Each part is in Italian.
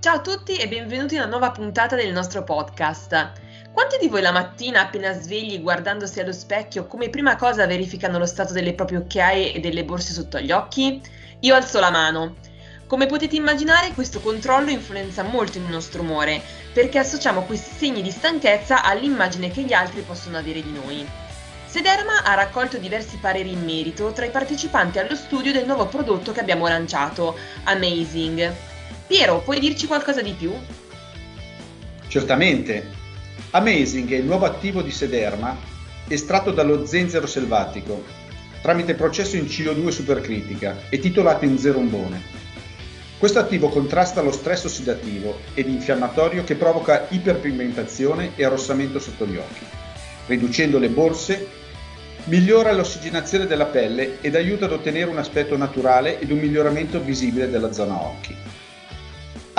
Ciao a tutti e benvenuti a una nuova puntata del nostro podcast. Quanti di voi la mattina appena svegli guardandosi allo specchio come prima cosa verificano lo stato delle proprie occhiaie e delle borse sotto gli occhi? Io alzo la mano. Come potete immaginare questo controllo influenza molto il nostro umore perché associamo questi segni di stanchezza all'immagine che gli altri possono avere di noi. Sederma ha raccolto diversi pareri in merito tra i partecipanti allo studio del nuovo prodotto che abbiamo lanciato, Amazing. Piero, puoi dirci qualcosa di più? Certamente. Amazing è il nuovo attivo di Sederma estratto dallo zenzero selvatico tramite processo in CO2 supercritica e titolato in zerombone. Questo attivo contrasta lo stress ossidativo ed infiammatorio che provoca iperpigmentazione e arrossamento sotto gli occhi. Riducendo le borse, migliora l'ossigenazione della pelle ed aiuta ad ottenere un aspetto naturale ed un miglioramento visibile della zona occhi.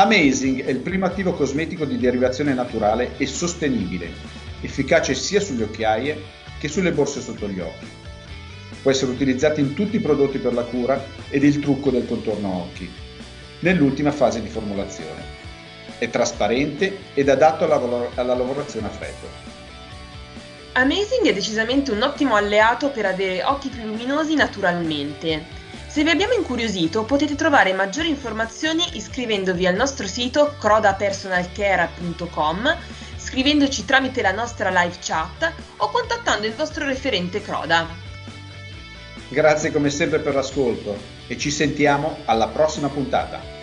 Amazing è il primo attivo cosmetico di derivazione naturale e sostenibile, efficace sia sulle occhiaie che sulle borse sotto gli occhi. Può essere utilizzato in tutti i prodotti per la cura ed il trucco del contorno occhi, nell'ultima fase di formulazione. È trasparente ed adatto alla, alla lavorazione a freddo. Amazing è decisamente un ottimo alleato per avere occhi più luminosi naturalmente. Se vi abbiamo incuriosito potete trovare maggiori informazioni iscrivendovi al nostro sito crodapersonalcare.com, scrivendoci tramite la nostra live chat o contattando il vostro referente Croda. Grazie come sempre per l'ascolto e ci sentiamo alla prossima puntata.